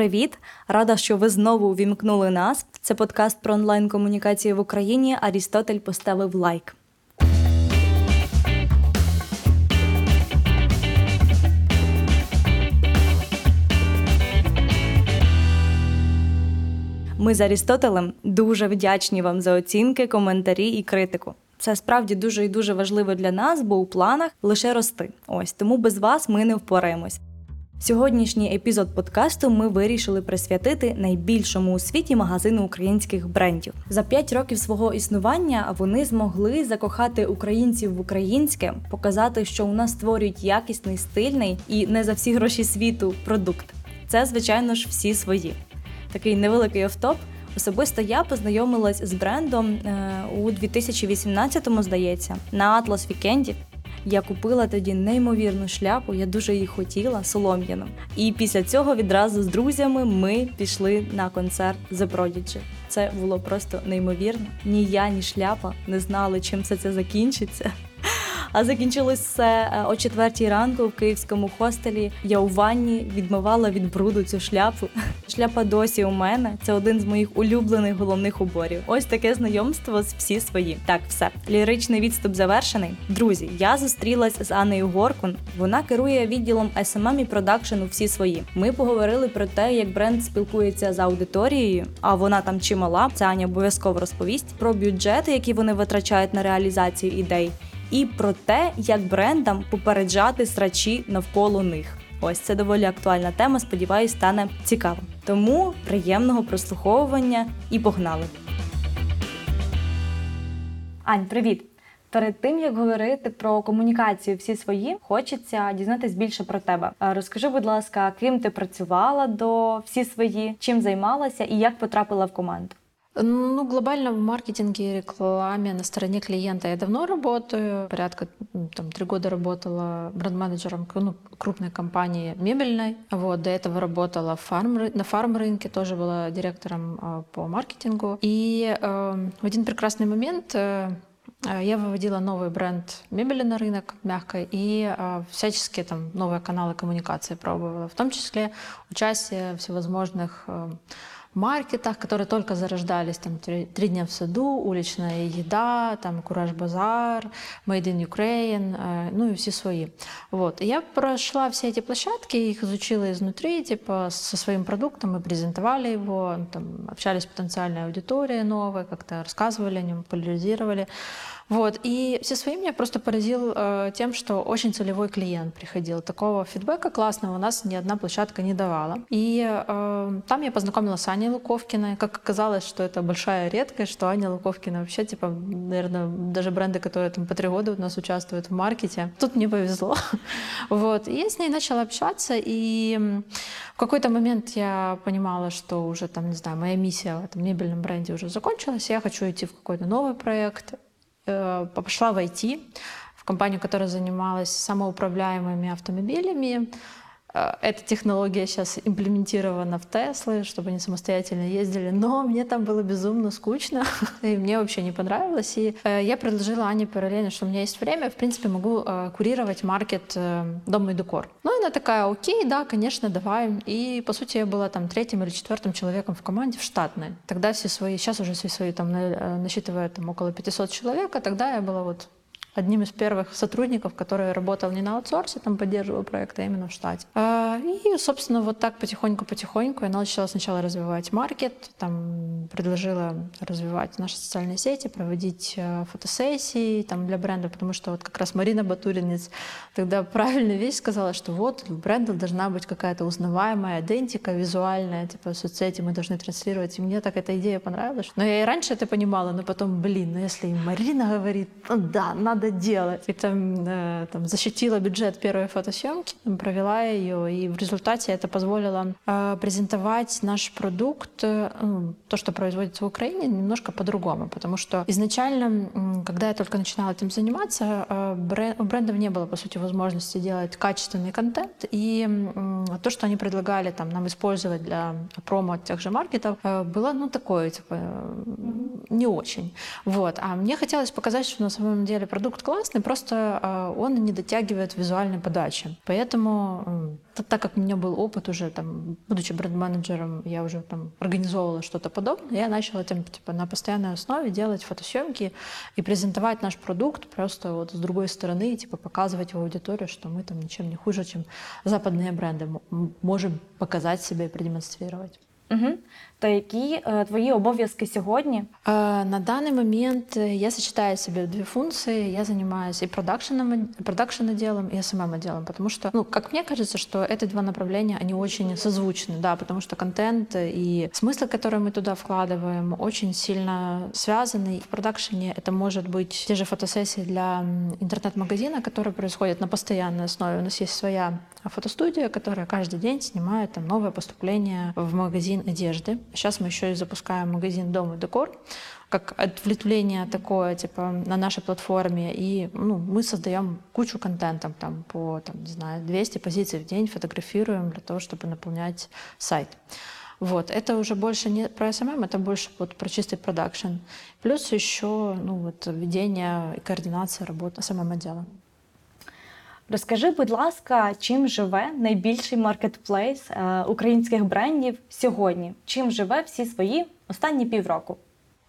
привіт! Рада, що ви знову увімкнули нас. Це подкаст про онлайн комунікації в Україні. Арістотель поставив лайк. Ми з Арістотелем дуже вдячні вам за оцінки, коментарі і критику. Це справді дуже і дуже важливо для нас, бо у планах лише рости. Ось тому без вас ми не впораємось. Сьогоднішній епізод подкасту ми вирішили присвятити найбільшому у світі магазину українських брендів. За п'ять років свого існування вони змогли закохати українців в українське, показати, що у нас створюють якісний, стильний і не за всі гроші світу продукт. Це, звичайно ж, всі свої. Такий невеликий офтоп. Особисто я познайомилась з брендом е, у 2018-му, здається, на Atlas Вікенді. Я купила тоді неймовірну шляпу, я дуже її хотіла, солом'яну. І після цього відразу з друзями ми пішли на концерт The Prodigy. Це було просто неймовірно. Ні я, ні шляпа не знали, чим все це закінчиться. А закінчилось все е, о четвертій ранку в київському хостелі. Я у ванні відмивала від бруду цю шляпу. Шляпа досі у мене. Це один з моїх улюблених головних уборів. Ось таке знайомство з всі свої. Так, все ліричний відступ завершений. Друзі, я зустрілась з Аннею Горкун. Вона керує відділом SMM і продакшену всі свої. Ми поговорили про те, як бренд спілкується з аудиторією, а вона там чимала. Це Аня обов'язково розповість про бюджети, які вони витрачають на реалізацію ідей і про те, як брендам попереджати срачі навколо них. Ось це доволі актуальна тема. Сподіваюсь, стане цікавим. Тому приємного прослуховування і погнали. Ань, привіт! Перед тим як говорити про комунікацію всі свої, хочеться дізнатись більше про тебе. Розкажи, будь ласка, ким ти працювала до всі свої, чим займалася і як потрапила в команду? Ну, глобально в маркетинге и рекламе на стороне клиента я давно работаю. Порядка там, три года работала бренд-менеджером ну, крупной компании мебельной. Вот, до этого работала фарм, на фарм-рынке, тоже была директором э, по маркетингу. И э, в один прекрасный момент э, я выводила новый бренд мебели на рынок мягкой и э, всяческие там новые каналы коммуникации пробовала, в том числе участие всевозможных э, маркетах, которые только зарождались, там «Три дня в саду», «Уличная еда», там «Кураж Базар», «Made in Ukraine», э, ну и все свои. Вот. И я прошла все эти площадки, их изучила изнутри, типа со своим продуктом, мы презентовали его, там, общались с потенциальной аудиторией новой, как-то рассказывали о нем, популяризировали. Вот. И все свои меня просто поразил э, тем, что очень целевой клиент приходил. Такого фидбэка классного у нас ни одна площадка не давала. И э, там я познакомилась с Аней Луковкиной. Как оказалось, что это большая редкость, что Аня Луковкина вообще, типа, наверное, даже бренды, которые там по три года у нас участвуют в маркете. Тут мне повезло. вот. И я с ней начала общаться, и в какой-то момент я понимала, что уже там, не знаю, моя миссия в этом мебельном бренде уже закончилась, я хочу идти в какой-то новый проект. Э, пошла в IT, в компанию, которая занималась самоуправляемыми автомобилями. Э, эта технология сейчас имплементирована в Теслы, чтобы они самостоятельно ездили, но мне там было безумно скучно, и мне вообще не понравилось. И э, я предложила Ане параллельно, что у меня есть время, в принципе, могу курировать маркет дом и декор. Ну, она такая, окей, да, конечно, давай. И, по сути, я была там третьим или четвертым человеком в команде, в штатной. Тогда все свои, сейчас уже все свои там насчитывают там около 500 человек, а тогда я была вот одним из первых сотрудников, который работал не на аутсорсе, там поддерживал проекты, а именно в штате. А, и, собственно, вот так потихоньку-потихоньку я начала сначала развивать маркет, там предложила развивать наши социальные сети, проводить э, фотосессии там для бренда, потому что вот как раз Марина Батуринец тогда правильную вещь сказала, что вот у бренда должна быть какая-то узнаваемая идентика визуальная, типа соцсети мы должны транслировать. И мне так эта идея понравилась. Но я и раньше это понимала, но потом, блин, ну если Марина говорит, ну да, надо надо делать. И там, э, там защитила бюджет первой фотосъемки, провела ее, и в результате это позволило э, презентовать наш продукт, э, ну, то, что что производится в Украине, немножко по-другому, потому что изначально, когда я только начинала этим заниматься, э, у брендов не было, по сути, возможности делать качественный контент, и то, что они предлагали там, нам использовать для промо тех же маркетов, э, было, ну, такое, типа, не очень. Вот. А мне хотелось показать, что на самом деле продукт классный, просто э, он не дотягивает визуальной подачи. Поэтому, так как у меня был опыт уже, там, будучи бренд-менеджером, я уже там организовывала что-то подобное, я начала этим типа, на постоянной основе делать фотосъемки и презентовать наш продукт просто вот с другой стороны, типа показывать в аудиторию, что мы там ничем не хуже, чем западные бренды, можем показать себя и продемонстрировать. Угу. То які е, твої обов'язки сьогодні? Э, на данный момент э, я сочетаю в себе две функции. Я занимаюсь и продакшеном, продакшн отделом, и SMM отделом, потому что, ну, как мне кажется, что эти два направления, они очень созвучны, да, потому что контент и смыслы, которые мы туда вкладываем, очень сильно связаны. В продакшене это может быть те же фотосессии для интернет-магазина, которые происходят на постоянной основе. У нас есть своя фотостудия, которая каждый день снимает там новое поступление в магазин одежды. Сейчас мы еще и запускаем магазин «Дом и декор», как отвлечение такое, типа, на нашей платформе. И ну, мы создаем кучу контента, там, по, там, не знаю, 200 позиций в день фотографируем для того, чтобы наполнять сайт. Вот. Это уже больше не про SMM, это больше вот про чистый продакшн. Плюс еще ну, вот, ведение и координация работы SMM-отдела. Розкажи, будь ласка, чим живе найбільший маркетплейс е, українських брендів сьогодні? Чим живе всі свої останні півроку?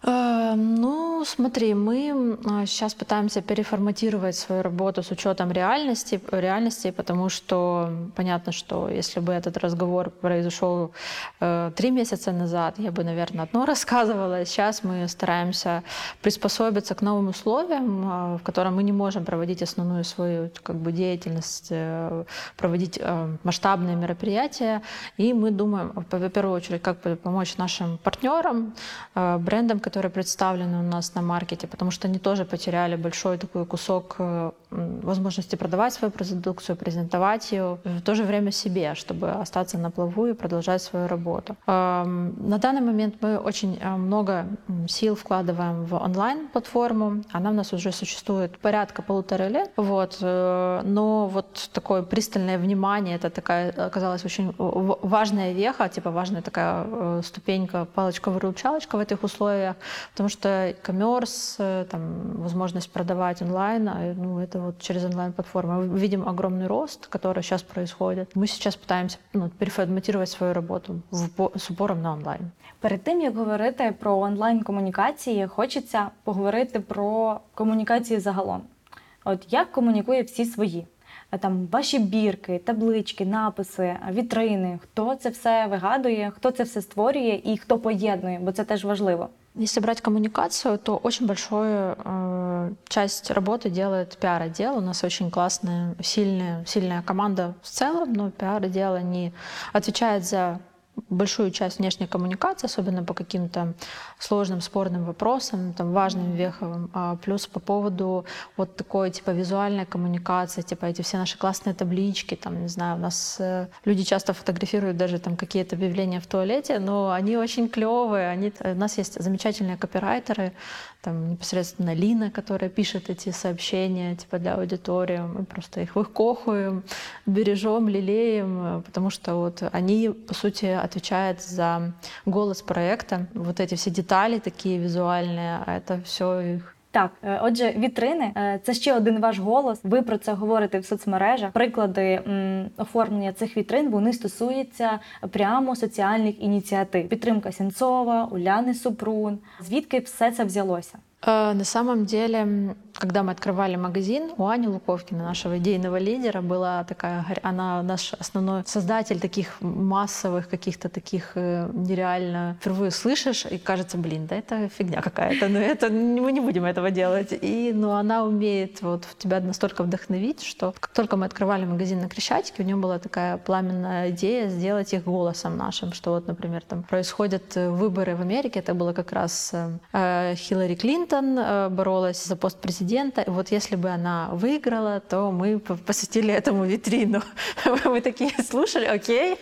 Э, ну, смотри, мы сейчас пытаемся переформатировать свою работу с учетом реальности, реальности, потому что понятно, что если бы этот разговор произошел э, три месяца назад, я бы, наверное, одно рассказывала. Сейчас мы стараемся приспособиться к новым условиям, э, в котором мы не можем проводить основную свою как бы, деятельность, проводить масштабные мероприятия. И мы думаем, в первую очередь, как помочь нашим партнерам, брендам, которые представлены у нас на маркете, потому что они тоже потеряли большой такой кусок э, возможности продавать свою продукцию, презентовать ее, в то же время себе, чтобы остаться на плаву и продолжать свою работу. На данный момент мы очень э, много сил вкладываем в онлайн-платформу. Она у нас уже существует порядка полутора лет. Вот. Э, но вот такое пристальное внимание, это такая оказалась очень важная веха, типа важная такая ступенька, палочка-выручалочка в этих условиях. Потому что коммерс, э, там, возможность продавать онлайн, а, ну, это вот через онлайн-платформы. Мы видим огромный рост, который сейчас происходит. Мы сейчас пытаемся ну, переформатировать свою работу в, з упором на онлайн. Перед тим як говорити про онлайн комунікації, хочеться поговорити про комунікації загалом. От як комунікує всі свої? Там ваші бірки, таблички, написи, вітрини, хто це все вигадує, хто це все створює і хто поєднує, бо це теж важливо. Если брать коммуникацию, то очень большую э, часть работы делает пиар-отдел. У нас очень классная, сильная, сильная команда в целом, но пиар-отдел не отвечает за большую часть внешней коммуникации, особенно по каким-то сложным, спорным вопросам, там, важным, веховым. А плюс по поводу вот такой, типа, визуальной коммуникации, типа, эти все наши классные таблички, там, не знаю, у нас э, люди часто фотографируют даже там какие-то объявления в туалете, но они очень клевые, они, у нас есть замечательные копирайтеры, там непосредственно Лина, которая пишет эти сообщения типа для аудитории. Мы просто их выкохуем, бережем, лелеем, потому что вот они, по сути, отвечают за голос проекта. Вот эти все детали такие визуальные, а это все их Так, е, отже, вітрини е, це ще один ваш голос. Ви про це говорите в соцмережах. Приклади оформлення цих вітрин вони стосуються прямо соціальних ініціатив. Підтримка Сенцова, Уляни Супрун. Звідки все це взялося? Э, на самом деле, когда мы открывали магазин, у Ани Луковкина, нашего идейного лидера, была такая, она наш основной создатель таких массовых каких-то таких э, нереально впервые слышишь и кажется, блин, да это фигня какая-то, но это мы не будем этого делать. И, но она умеет вот тебя настолько вдохновить, что как только мы открывали магазин на Крещатике, у нее была такая пламенная идея сделать их голосом нашим, что вот, например, там происходят э, выборы в Америке, это было как раз Хиллари Клинтон, Клинтон э, боролась за пост президента. И вот если бы она выиграла, то мы п- посвятили этому витрину. Мы такие слушали, окей,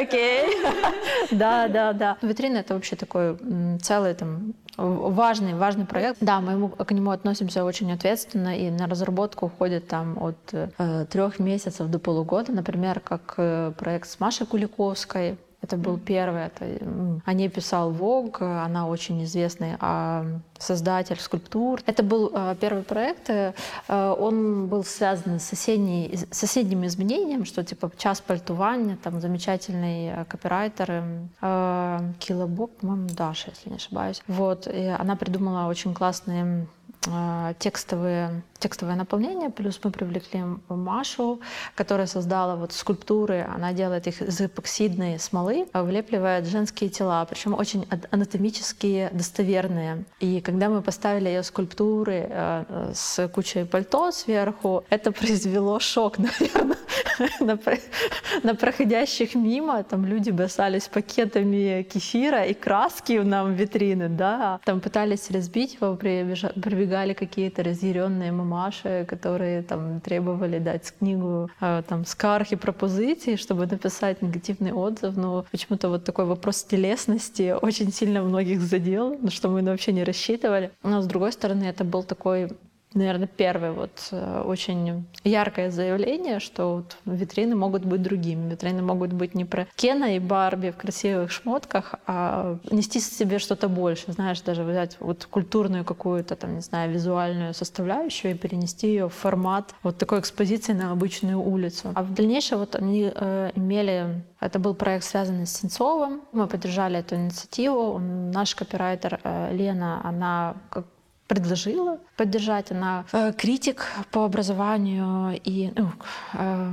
окей. Да, да, да. Витрина — это вообще такой целый там важный, важный проект. Да, мы ему- к нему относимся очень ответственно, и на разработку уходит там от э, трех месяцев до полугода, например, как э, проект с Машей Куликовской. Это был первый. Это, о ней писал Вог, она очень известный а, создатель скульптур. Это был э, первый проект. э, э, Он был связан с соседней, с соседним изменением, что типа час пальтування, там замечательный э, копирайтер эм, Килобок, по-моему, Даша, если не ошибаюсь. Вот, и она придумала очень классные текстовые, текстовое наполнение, плюс мы привлекли Машу, которая создала вот скульптуры, она делает их из эпоксидной смолы, а влепливает женские тела, причем очень ад- анатомически достоверные. И когда мы поставили ее скульптуры э, с кучей пальто сверху, это произвело шок, наверное, на, про- на проходящих мимо. Там люди бросались пакетами кефира и краски нам в витрины, да. Там пытались разбить его, прибежа- прибегали какие-то разъяренные мамаши, которые там требовали дать книгу э, там скарг и пропозиций, чтобы написать негативный отзыв. Но почему-то вот такой вопрос телесности очень сильно многих задел, на что мы вообще не рассчитывали. Но с другой стороны, это был такой наверное, первое вот э, очень яркое заявление, что вот витрины могут быть другими. Витрины могут быть не про Кена и Барби в красивых шмотках, а нести в себе что-то больше. Знаешь, даже взять вот культурную какую-то, там, не знаю, визуальную составляющую и перенести ее в формат вот такой экспозиции на обычную улицу. А в дальнейшем вот они э, имели... Это был проект, связанный с Сенцовым. Мы поддержали эту инициативу. Наш копирайтер э, Лена, она как предложила поддержать. Она э, критик по образованию и ну, э,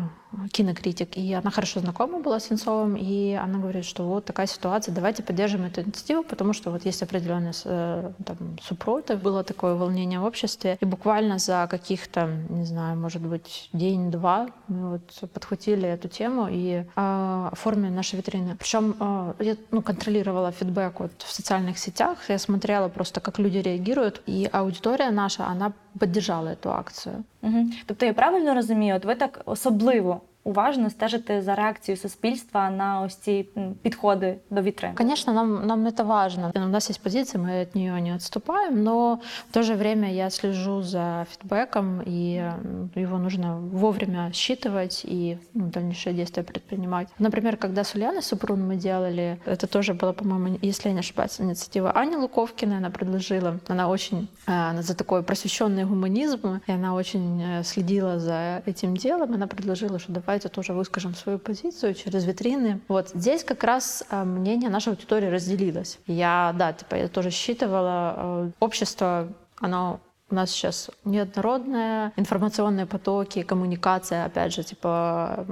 кинокритик, и она хорошо знакома была с Сенцовым, и она говорит, что вот такая ситуация, давайте поддержим эту инициативу, потому что вот есть определенные э, там, супротив, было такое волнение в обществе, и буквально за каких-то, не знаю, может быть, день-два мы вот подхватили эту тему и э, оформили наши витрины. Причем э, я ну, контролировала фидбэк вот в социальных сетях, я смотрела просто, как люди реагируют, и аудитория наша, она поддержала эту акцію. Угу. Тобто я правильно розумію, от ви так особливо уважно стежите за реакцією суспільства на ось ці м, підходи до вітрин. Конечно, нам, нам это важно. У нас есть позиция, мы от нее не отступаем, но в то же время я слежу за фидбэком, и м, его нужно вовремя считывать и ну, дальнейшие действия предпринимать. Например, когда с Ульяной Супрун мы делали, это тоже было, по-моему, если я не ошибаюсь, инициатива Ани Луковкина, она предложила, она очень э, за такой просвещенный гуманизм, и она очень э, следила за этим делом, она предложила, что давайте тоже выскажем свою позицию через витрины. Вот здесь как раз э, мнение нашей аудитории разделилось. Я, да, типа, я тоже считывала, э, общество, оно у нас сейчас неоднородное, информационные потоки, коммуникация, опять же, типа,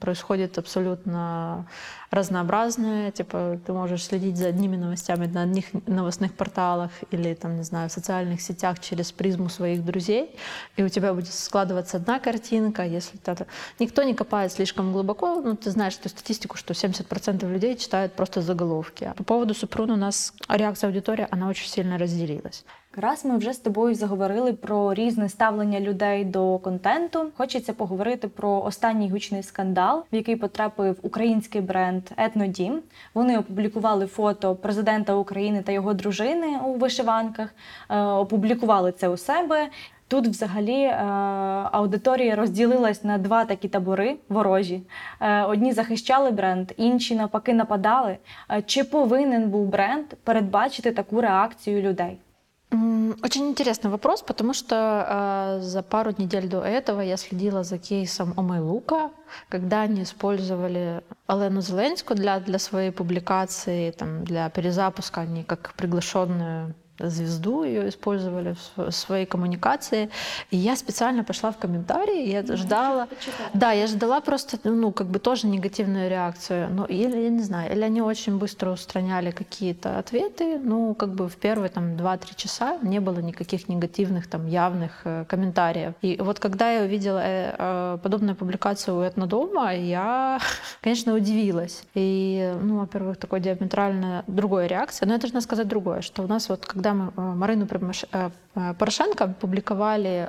происходит абсолютно разнообразное. Типа, ты можешь следить за одними новостями на одних новостных порталах или, там, не знаю, в социальных сетях через призму своих друзей, и у тебя будет складываться одна картинка. Если ты... никто не копает слишком глубоко, ну, ты знаешь эту статистику, что 70% людей читают просто заголовки. По поводу Супрун у нас реакция аудитории, она очень сильно разделилась. Раз ми вже з тобою заговорили про різне ставлення людей до контенту, хочеться поговорити про останній гучний скандал, в який потрапив український бренд Етнодім. Вони опублікували фото президента України та його дружини у вишиванках, е, опублікували це у себе. Тут взагалі е, аудиторія розділилась на два такі табори ворожі. Е, одні захищали бренд, інші навпаки нападали. Чи повинен був бренд передбачити таку реакцію людей? Очень интересный вопрос, потому что э, за пару недель до этого я следила за кейсом Омейлука, когда они использовали Олену Зеленскую для, для своей публикации, там, для перезапуска, они как приглашенную звезду ее использовали в св- в своей коммуникации. И я специально пошла в комментарии, я ждала, да, я ждала просто, ну, как бы тоже негативную реакцию. Ну, или, я не знаю, или они очень быстро устраняли какие-то ответы. Ну, как бы в первые там 2-3 часа не было никаких негативных там явных э, комментариев. И вот когда я увидела э, э, подобную публикацию у Этнодома, я, конечно, удивилась. И, ну, во-первых, такой диаметрально другой реакция. Но я должна сказать другое, что у нас вот, когда когда э, Марину э, э, Порошенко публиковали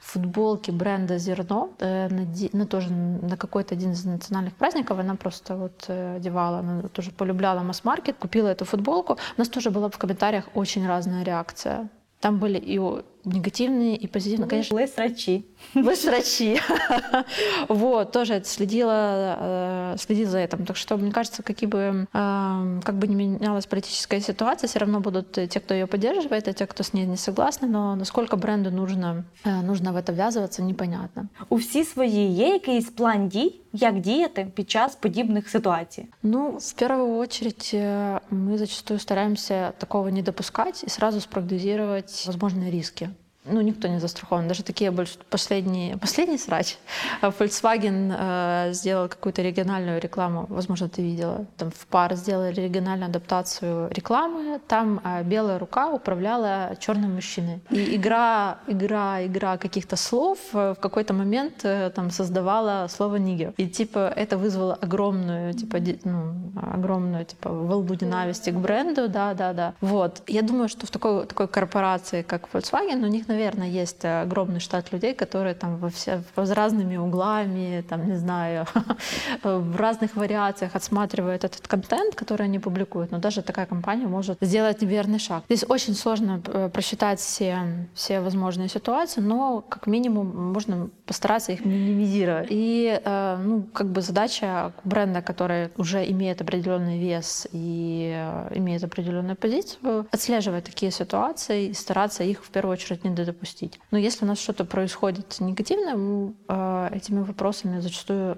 футболки бренда Зерно на, на тоже на какой-то один из национальных праздников, она просто вот одевала, она тоже полюбляла масс-маркет, купила эту футболку. У нас тоже была в комментариях очень разная реакция. Там были и негативные, и позитивные. Конечно, Були срачі. вы срачи. Вот, тоже это следила, э, следила за этим. Так что, мне кажется, какие бы, э, как бы ни менялась политическая ситуация, все равно будут те, кто ее поддерживает, и те, кто с ней не согласны. Но насколько бренду нужно, э, нужно в это ввязываться, непонятно. У всі свої є якийсь план дій, як діяти під час подібних ситуацій. Ну, в первую очередь, э, мы зачастую стараемся такого не допускать и сразу спрогнозировать возможные риски. Ну, никто не застрахован. Даже такие больш... последние... Последний срач. А Volkswagen э, сделал какую-то региональную рекламу. Возможно, ты видела. Там в пар сделали региональную адаптацию рекламы. Там э, белая рука управляла черным мужчиной. И игра, игра, игра каких-то слов э, в какой-то момент э, там создавала слово нигер. И типа это вызвало огромную, типа, ну, огромную, типа, волну ненависти к бренду, да, да, да. Вот. Я думаю, что в такой, такой корпорации, как Volkswagen, у них, наверное, есть э, огромный штат людей, которые там во все, с разными углами, там, не знаю, в разных вариациях отсматривают этот контент, который они публикуют. Но даже такая компания может сделать неверный шаг. Здесь очень сложно э, просчитать все, все возможные ситуации, но как минимум можно постараться их минимизировать. И э, ну, как бы задача бренда, который уже имеет определенный вес и э, имеет определенную позицию, отслеживать такие ситуации и стараться их в первую очередь не допустить. Но если у нас что-то происходит негативное, м, э, этими вопросами зачастую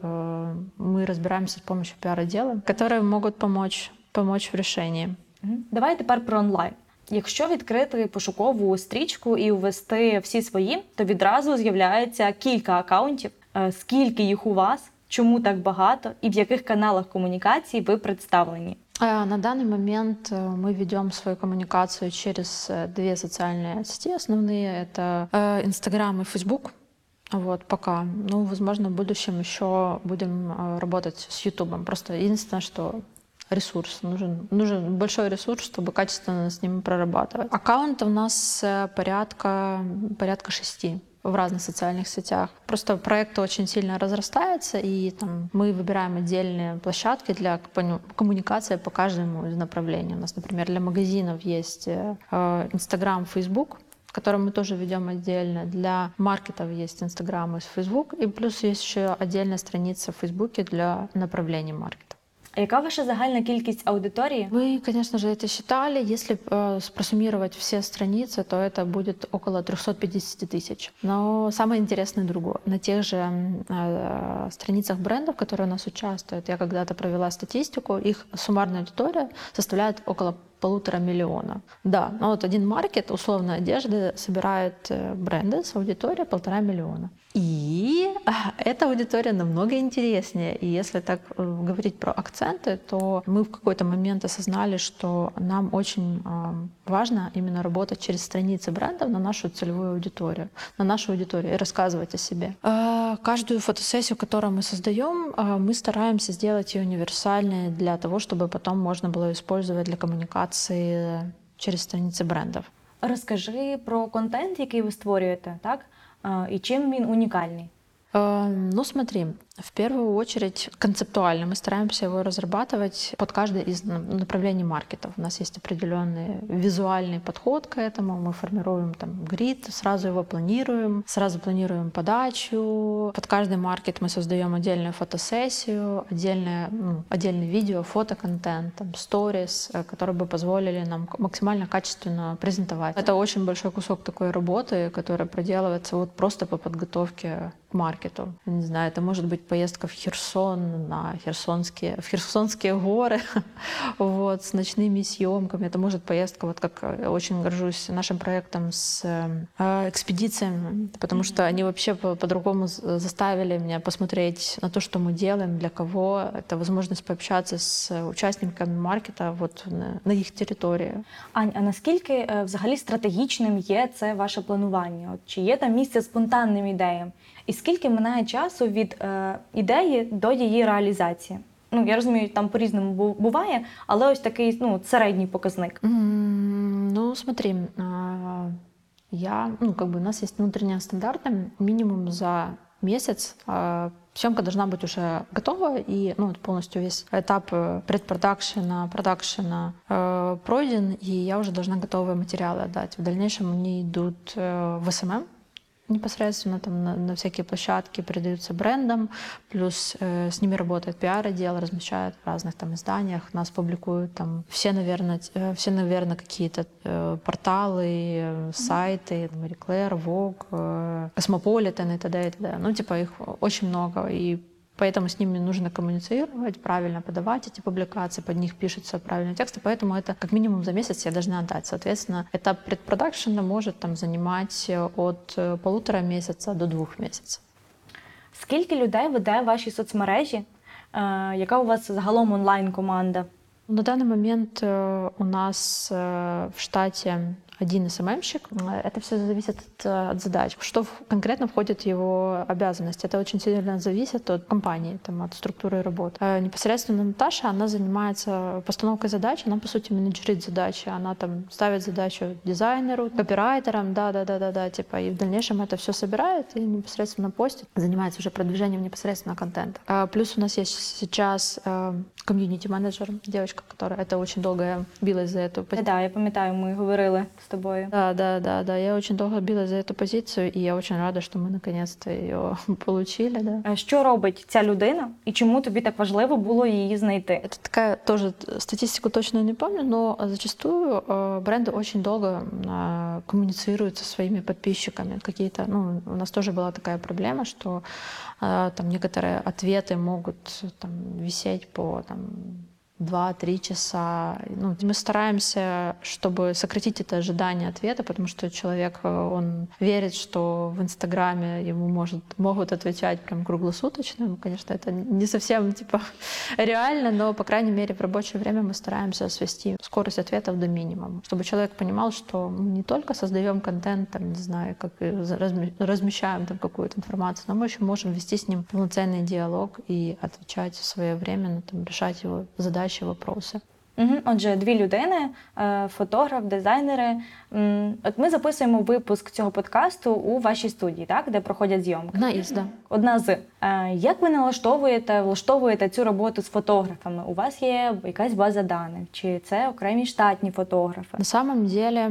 мы разбираемся с помощью пиар-отдела, которые могут помочь, помочь в решении. Мгм. Давай тепер про онлайн. Якщо відкрити пошукову стрічку і ввести всі свої, то відразу з'являється кілька акаунтів. Е, Скільки їх у вас, чому так багато, і в яких каналах комунікації ви представлені? А, На данный момент э, мы ведем свою коммуникацию через э, две социальные сети основные. Это э, Инстаграм и Фейсбук. Вот, пока. Ну, возможно, в будущем еще будем э, работать с Ютубом. Просто единственное, что ресурс. Нужен, нужен большой ресурс, чтобы качественно с ним прорабатывать. Аккаунтов у нас э, порядка, порядка шести в разных социальных сетях. Просто проект очень сильно разрастается, и там, мы выбираем отдельные площадки для коммуникации по каждому из направлений. У нас, например, для магазинов есть Инстаграм, Фейсбук, который мы тоже ведем отдельно. Для маркетов есть Инстаграм и Фейсбук, и плюс есть еще отдельная страница в Фейсбуке для направлений маркета. А яка ваша загальна кількість аудиторії? Вы, конечно же, это считали. Если э, просуммировать все страницы, то это будет около 350 тысяч. Но самое интересное другое. На тех же м, э, страницах брендов, которые у нас участвуют, я когда-то провела статистику, их суммарная аудитория составляет около полутора миллиона. Да, но вот один маркет условной одежды собирает э, бренды с аудиторией полтора миллиона. И а, эта аудитория намного интереснее. И если так э, говорить про акценты, то мы в какой-то момент осознали, что нам очень э, важно именно работать через страницы брендов на нашу целевую аудиторию, на нашу аудиторию и рассказывать о себе. Э, Каждую фотосессию, которую мы создаем, мы стараемся сделать ее универсальной для того, чтобы потом можно было использовать для коммуникации через страницы брендов. Розкажи про контент, який ви створюєте, так? Е, І чим він унікальний? Э, Ну, смотри, в первую очередь концептуально мы стараемся его разрабатывать под каждое из на- направлений маркетов. У нас есть определенный визуальный подход к этому. Мы формируем там грид, сразу его планируем, сразу планируем подачу. Под каждый маркет мы создаем отдельную фотосессию, отдельное, ну, отдельный видео, фотоконтент, там, сторис, э, которые бы позволили нам максимально качественно презентовать. Это очень большой кусок такой работы, которая проделывается вот просто по подготовке к маркету. Не знаю, это может быть поездка в Херсон, на херсонские, в Херсонские горы, вот, с ночными съемками. Это может поездка, вот как я очень горжусь нашим проектом с э, экспедициями, потому что они вообще по- по-другому з- заставили меня посмотреть на то, что мы делаем, для кого. Это возможность пообщаться с участниками маркета вот на, на их территории. Ань, а наскільки е, взагалі стратегічним є це ваше планування? От чи є там місце спонтанним ідеям? І скільки минає часу від е, ідеї до її реалізації? Ну я розумію, там по-різному бу- буває, але ось такий ну середній показник. М, М, Ну, смотри, а, я, ну, как бы у нас есть внутренние стандарты, минимум за месяц а, съемка должна быть уже готова, и ну, вот полностью весь этап э, предпродакшена, продакшена э, пройден, и я уже должна готовые материалы отдать. В дальнейшем они идут э, в СММ, непосредственно там на, на всякие площадки передаются брендам, плюс э, с ними работает пиар-отдел, размещают в разных там изданиях, нас публикуют там все, наверное, э, все, наверное, какие-то э, порталы, э, сайты, Marie Claire, Vogue, э, Cosmopolitan и т.д. и т.д. Ну, типа их очень много, и Поэтому с ними нужно коммуницировать, правильно подавать эти публикации, под них пишутся правильные тексты, поэтому это как минимум за месяц я должна отдать. Соответственно, этап предпродакшена может там занимать от э, полутора месяца до двух месяцев. Скільки людей веде ваші соцмережі? Е, яка у вас загалом онлайн-команда? На данный момент э, у нас э, в штате один СММщик. Это все зависит от, э, от задач. Что в- конкретно входит в его обязанности? Это очень сильно зависит от компании, там, от структуры работы. Э, Непосредственно Наташа, она занимается постановкой задач, она, по сути, менеджерит задачи. Она там ставит задачу дизайнеру, копирайтерам, да-да-да-да-да, типа, и в дальнейшем это все собирает и непосредственно постит, занимается уже продвижением непосредственно контента. А, Плюс у нас есть сейчас комьюнити-менеджер, девочка, которая, это очень долго билась за эту. Да, я пам'ятаю, ми говорили з тобою. Да, да, да, да. Я очень долго билась за эту позицию, и я очень рада, что мы наконец-то ее получили, да. Е, Що робить ця людина і чому тобі так важливо було її знайти? Это такая тоже т- статистику точно не помню, но зачастую э, бренды очень долго э, коммуницируют со своими подписчиками. Какие-то, ну, у нас тоже была такая проблема, что э, там некоторые ответы могут там висеть по там 2-3 часа. Ну, мы стараемся, чтобы сократить это ожидание ответа, потому что человек, э, он верит, что в Инстаграме ему может, могут отвечать прям круглосуточно. Ну, конечно, это не совсем типа реально, но, по крайней мере, в рабочее время мы стараемся свести скорость ответов до минимума, чтобы человек понимал, что мы не только создаем контент, там, не знаю, как разми- размещаем там какую-то информацию, но мы еще можем вести с ним полноценный диалог и отвечать своевременно, там, решать его задачи, вопросы. Угу. Отже, дві людини: е, фотограф, дизайнери. От ми записуємо випуск цього подкасту у вашій студії, так, де проходять зйомки. Одна да. Одна з Е, як ви налаштовуєте, влаштовуєте цю роботу з фотографами? У вас є якась база даних, чи це окремі штатні фотографи? На самом деле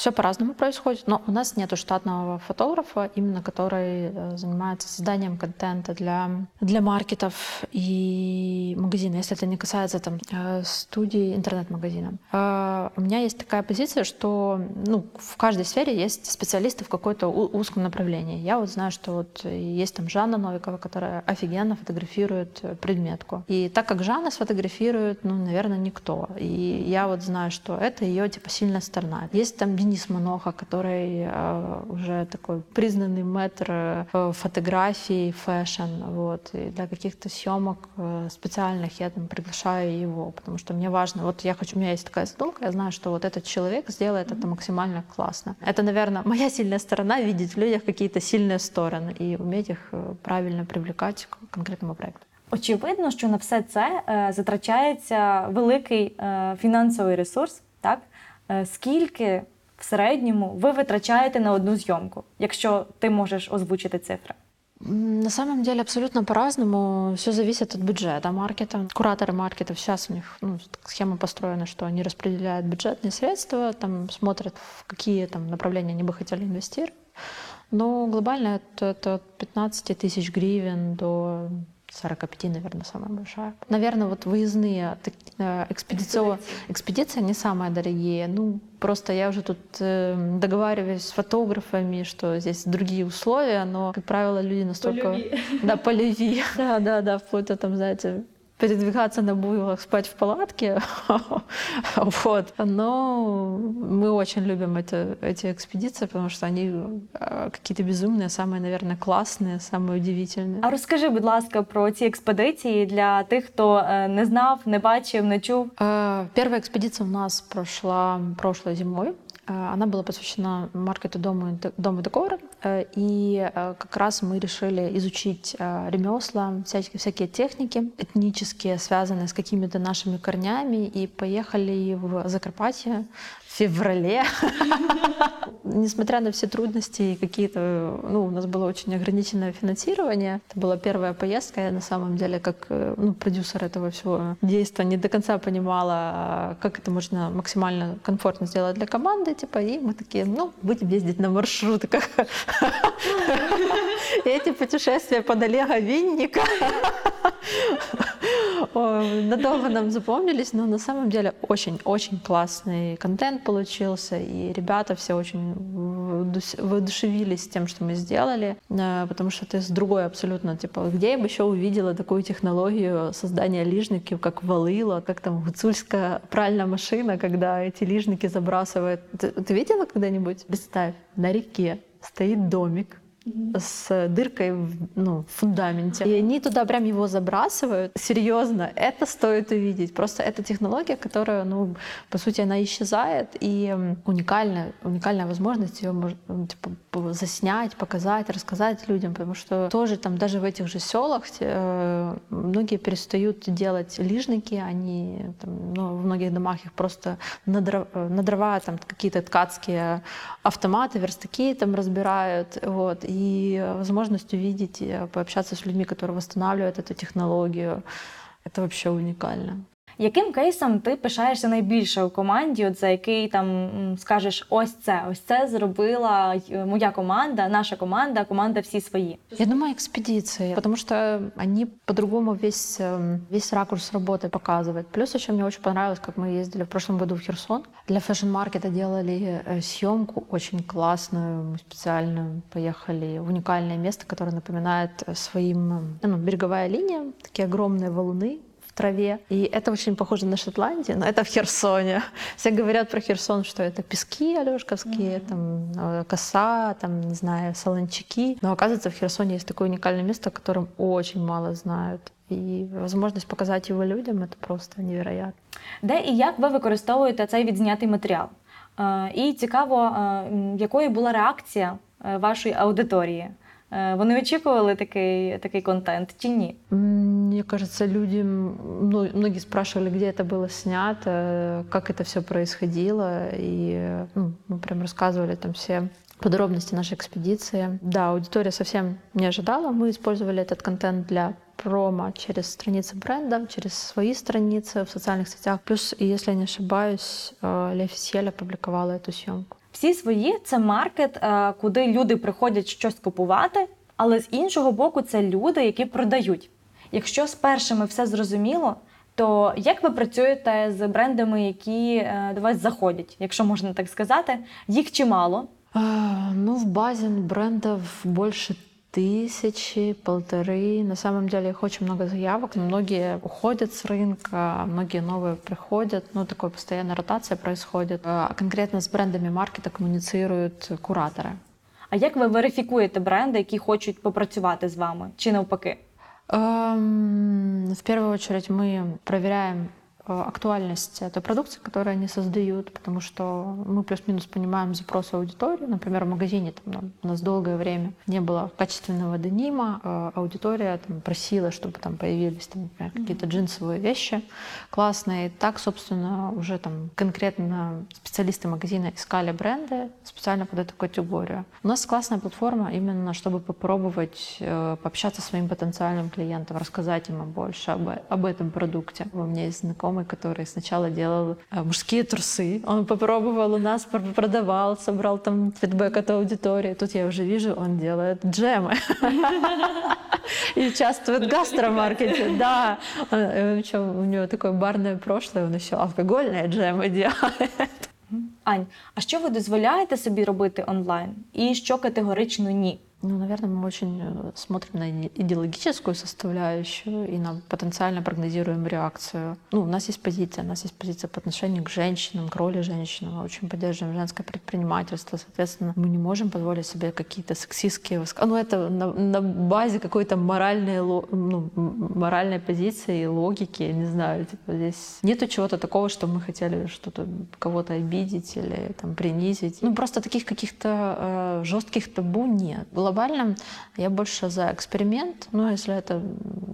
все по-разному происходит, но у нас нет штатного фотографа, именно который э, занимается созданием контента для, для маркетов и магазина, если это не касается там, э, студии, интернет-магазина. Э, У меня есть такая позиция, что ну, в каждой сфере есть специалисты в какой-то узком направлении. Я вот знаю, что вот есть там Жанна Новикова, которая офигенно фотографирует предметку. И так как Жанна сфотографирует, ну, наверное, никто. И я вот знаю, что это ее типа сильная сторона. Есть там Денис Маноха, который э, уже такой признанный мэтр э, фотографий, фэшн, вот. И для каких-то съемок э, специальных я там приглашаю его, потому что мне важно. Вот я хочу, у меня есть такая задумка, я знаю, что вот этот человек сделает это максимально классно. Это, наверное, моя сильная сторона видеть в людях какие-то сильные стороны и уметь их э, правильно привлекать к конкретному проекту. Очевидно, що на все це е, затрачається великий е, фінансовий ресурс. Так Е, скільки в середньому ви витрачаєте на одну зйомку, якщо ти можеш озвучити цифри? М, На самом деле абсолютно по-разному. Все зависит от бюджета маркета. Кураторы маркетов сейчас у них ну, так схема построена, что они распределяют бюджетные средства, там смотрят, в какие там направления они бы хотели инвестировать. Но глобально это, это от 15 тысяч гривен до 45, наверное, самая большая. Наверное, вот выездные э, экспедицион- экспедиции не самые дорогие. Ну, просто я уже тут э, договариваюсь с фотографами, что здесь другие условия, но, как правило, люди настолько... Да, по любви. Да, да, да, вплоть до, там, знаете, передвигаться на буйлах, спать в палатке. вот. Но мы очень любим это, эти экспедиции, потому что они э, какие-то безумные, самые, наверное, классные, самые удивительные. А розкажи, будь ласка, про ці експедиції для тих, хто е, не знав, не бачив, не чув. Э, Первая экспедиция у нас прошла прошлой зимой. Э, Она была посвящена маркету Дому и Д- Дому и декора. э, и э, как раз мы решили изучить э, ремесла, всякие, всякие техники этнические, связанные с какими-то нашими корнями, и поехали в Закарпатье в феврале. Несмотря на все трудности и какие-то, ну, у нас было очень ограниченное финансирование. Это была первая поездка. Я на самом деле, как ну, продюсер этого всего действия, не до конца понимала, как это можно максимально комфортно сделать для команды. Типа, и мы такие, ну, будем ездить на маршрутках. Эти путешествия под Олега Винника надолго нам запомнились, но на самом деле очень-очень классный контент получился, и ребята все очень воодуш- воодушевились тем, что мы сделали, э, потому что это с другой абсолютно, типа, где я бы еще увидела такую технологию создания лижников, как валыло, как там гуцульская пральная машина, когда эти лижники забрасывают. Ты, ты видела когда-нибудь? Представь, на реке стоит домик, с дыркой в, ну, в фундаменте. И они туда прям его забрасывают. Серьезно, это стоит увидеть. Просто это технология, которая, ну, по сути, она исчезает, и уникальная, уникальная возможность ее ну, типа, заснять, показать, рассказать людям, потому что тоже там даже в этих же селах э, многие перестают делать лижники, они там, ну, в многих домах их просто на дрова, на дрова там какие-то ткацкие автоматы, верстаки там разбирают, вот, и возможность увидеть, и пообщаться с людьми, которые восстанавливают эту технологию, это вообще уникально. Яким кейсом ти пишаєшся найбільше у команді, от за який там м, скажеш, ось це, ось це зробила й- моя команда, наша команда, команда всі свої. Я думаю, экспедиции, потому что они по-другому весь, эм, весь ракурс работы показывают. Плюс еще мне очень понравилось, как мы ездили в прошлом году в Херсон. Для фэшн-маркета делали э, съемку очень классную, мы специально поехали в уникальное место, которое напоминает э, своим, э, ну, береговая линия, такие огромные валуны, в траве. И это очень похоже на Шотландию, но это в Херсоне. Все говорят про Херсон, что это пески алешковские, там э, коса, там, не знаю, солончаки. Но оказывается, в Херсоне есть такое уникальное место, о котором очень мало знают. И возможность показать его людям — это просто невероятно. Де і як ви використовуєте цей відзнятий матеріал? Е, І цікаво, е, м, якою була реакція е, вашої аудиторії? Вони очікували такий, такий контент чи ні? Мне кажется, люди, ну, многие спрашивали, где это было снято, как это все происходило, и ну, мы прям рассказывали там все подробности нашей экспедиции. Да, аудитория совсем не ожидала. Мы использовали этот контент для промо через страницы бренда, через свои страницы в социальных сетях. Плюс, если я не ошибаюсь, э, Ле Официель опубликовала эту съемку. Всі свої це маркет, е, куди люди приходять щось купувати, але з іншого боку, це люди, які продають. Якщо з першими все зрозуміло, то як ви працюєте з брендами, які е, до вас заходять, якщо можна так сказати, їх чимало. Ну, в базе брендов больше тысячи, полторы. На самом деле их очень много заявок. Многие уходят с рынка, многие новые приходят. Ну, такая постоянная ротация происходит. А Конкретно с брендами маркета коммуницируют кураторы. А як ви верифікуєте бренди, які хочуть попрацювати з вами, чи навпаки? Эм, В первую очередь мы проверяем э, Актуальность той продукции, которую они создают, потому что мы плюс-минус понимаем запросы аудитории. Например, в магазине там, у нас долгое время не было качественного денима, э, аудитория там, просила, чтобы там появились там, например, какие-то джинсовые вещи классные. И так, собственно, уже там конкретно специалисты магазина искали бренды специально под эту категорию. У нас классная платформа именно, чтобы попробовать э, пообщаться с своим потенциальным клиентом, рассказать ему больше об, об этом продукте. У меня есть знакомый, который сначала делал э, мужские трусы. Он попробовал у нас, пр- продавал, собрал там фидбэк от аудитории. Тут я уже вижу, он делает джемы. И участвует в гастромаркете, да. Он, э, причем у него такое барное прошлое, он еще алкогольные джемы делает. Ань, а що ви дозволяєте собі робити онлайн? І що категорично ні? Ну, наверное, мы очень э, смотрим на иде- идеологическую составляющую и на потенциально прогнозируем реакцию. Ну, у нас есть позиция, у нас есть позиция по отношению к женщинам, к роли женщин. Мы очень поддерживаем женское предпринимательство. Соответственно, мы не можем позволить себе какие-то сексистские высказывания. Ну, это на, на базе какой-то моральной, ну, моральной позиции, логики, я не знаю. Типа, здесь нету чего-то такого, что мы хотели что-то кого-то обидеть или там принизить. Ну, просто таких каких-то э, жестких табу нет. Глобально я больше за эксперимент, но если это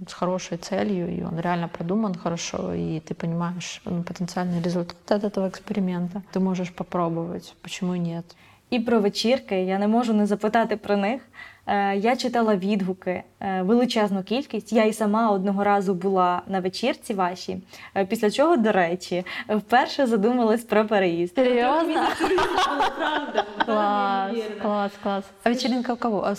с хорошей целью, и он реально продуман хорошо, и ты понимаешь ну, потенциальный результат от этого эксперимента, ты можешь попробовать. Почему нет? І про вечірки я не можу не запитати про них. Е, Я читала відгуки, е, величезну кількість. Я і сама одного разу була на вечірці вашій. е, Після чого, до речі, вперше задумалась про переїзд. Серьезно? Класс, класс, класс. А вечеринка у кого? А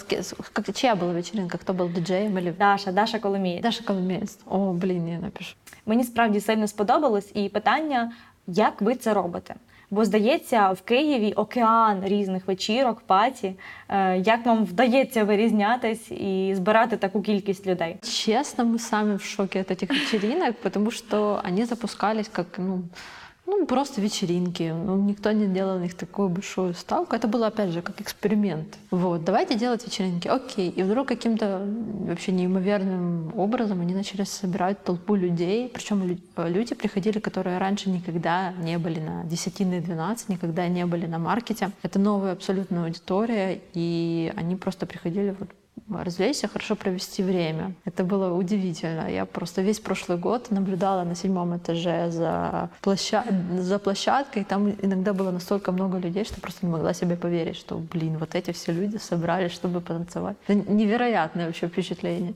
была вечеринка? Кто был диджеем или... Даша, Даша Коломієць. Даша Коломеец. О, блин, я напишу. Мені справді сильно сподобалось, і питання, як ви це робите? Бо здається, в Києві океан різних вечірок, паті. Е, Як вам вдається вирізнятись і збирати таку кількість людей? Чесно, ми самі в шокі від цих вечеринок, тому що вони запускались как, ну, ну, просто вечеринки. Ну, никто не делал на них такую большую ставку. Это было, опять же, как эксперимент. Вот, давайте делать вечеринки. Окей. И вдруг каким-то вообще неимоверным образом они начали собирать толпу людей. Причем лю- люди приходили, которые раньше никогда не были на десятины 12, никогда не были на маркете. Это новая абсолютно аудитория, и они просто приходили вот развлечься, хорошо провести время. Это было удивительно. Я просто весь прошлый год наблюдала на седьмом этаже за, площа... за площадкой. Там иногда было настолько много людей, что просто не могла себе поверить, что, блин, вот эти все люди собрались, чтобы потанцевать. Это невероятное вообще впечатление.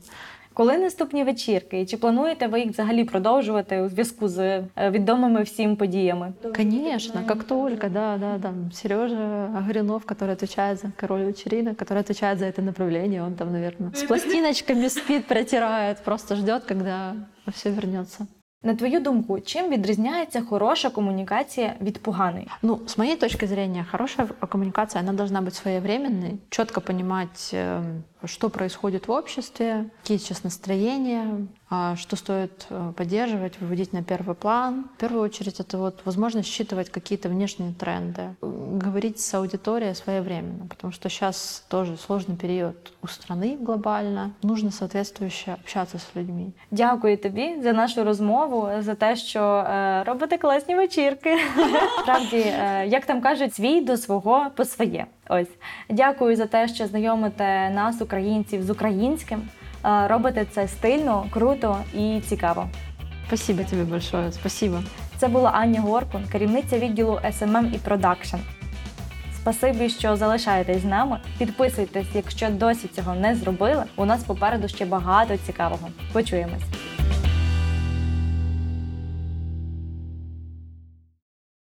Коли наступні вечірки? І чи плануєте ви їх взагалі продовжувати у зв'язку з е, відомими всім подіями? Конечно, как только, да, да, да. Сережа Огренов, который отвечает за король вечеринок, который отвечает за это направление, он там, наверное, с пластиночками спит, протирает, просто ждет, когда все вернется. На твою думку, чим відрізняється хороша комунікація від поганої? Ну, с моей точки зрения, хорошая коммуникация, она должна быть своевременной, четко понимать, э, что происходит в обществе, какие сейчас настроения, а, что стоит э, поддерживать, выводить на первый план. В первую очередь, это вот возможность считывать какие-то внешние тренды, Э, говорить с аудиторией своевременно, потому что сейчас тоже сложный период у страны глобально. Нужно соответствующе общаться с людьми. Дякую тобі за нашу розмову, за те, що е, робите класні вечірки. Справді, е, як там кажуть, свій до свого по своє. Ось дякую за те, що знайомите нас, українців, з українським. Е, робите це стильно, круто і цікаво. Спасибо тебе большое, спасибо. Це була Аня Горкун, керівниця відділу SMM і Продакшн. Спасибі, що залишаєтесь з нами. Підписуйтесь, якщо досі цього не зробили. У нас попереду ще багато цікавого. Почуємось.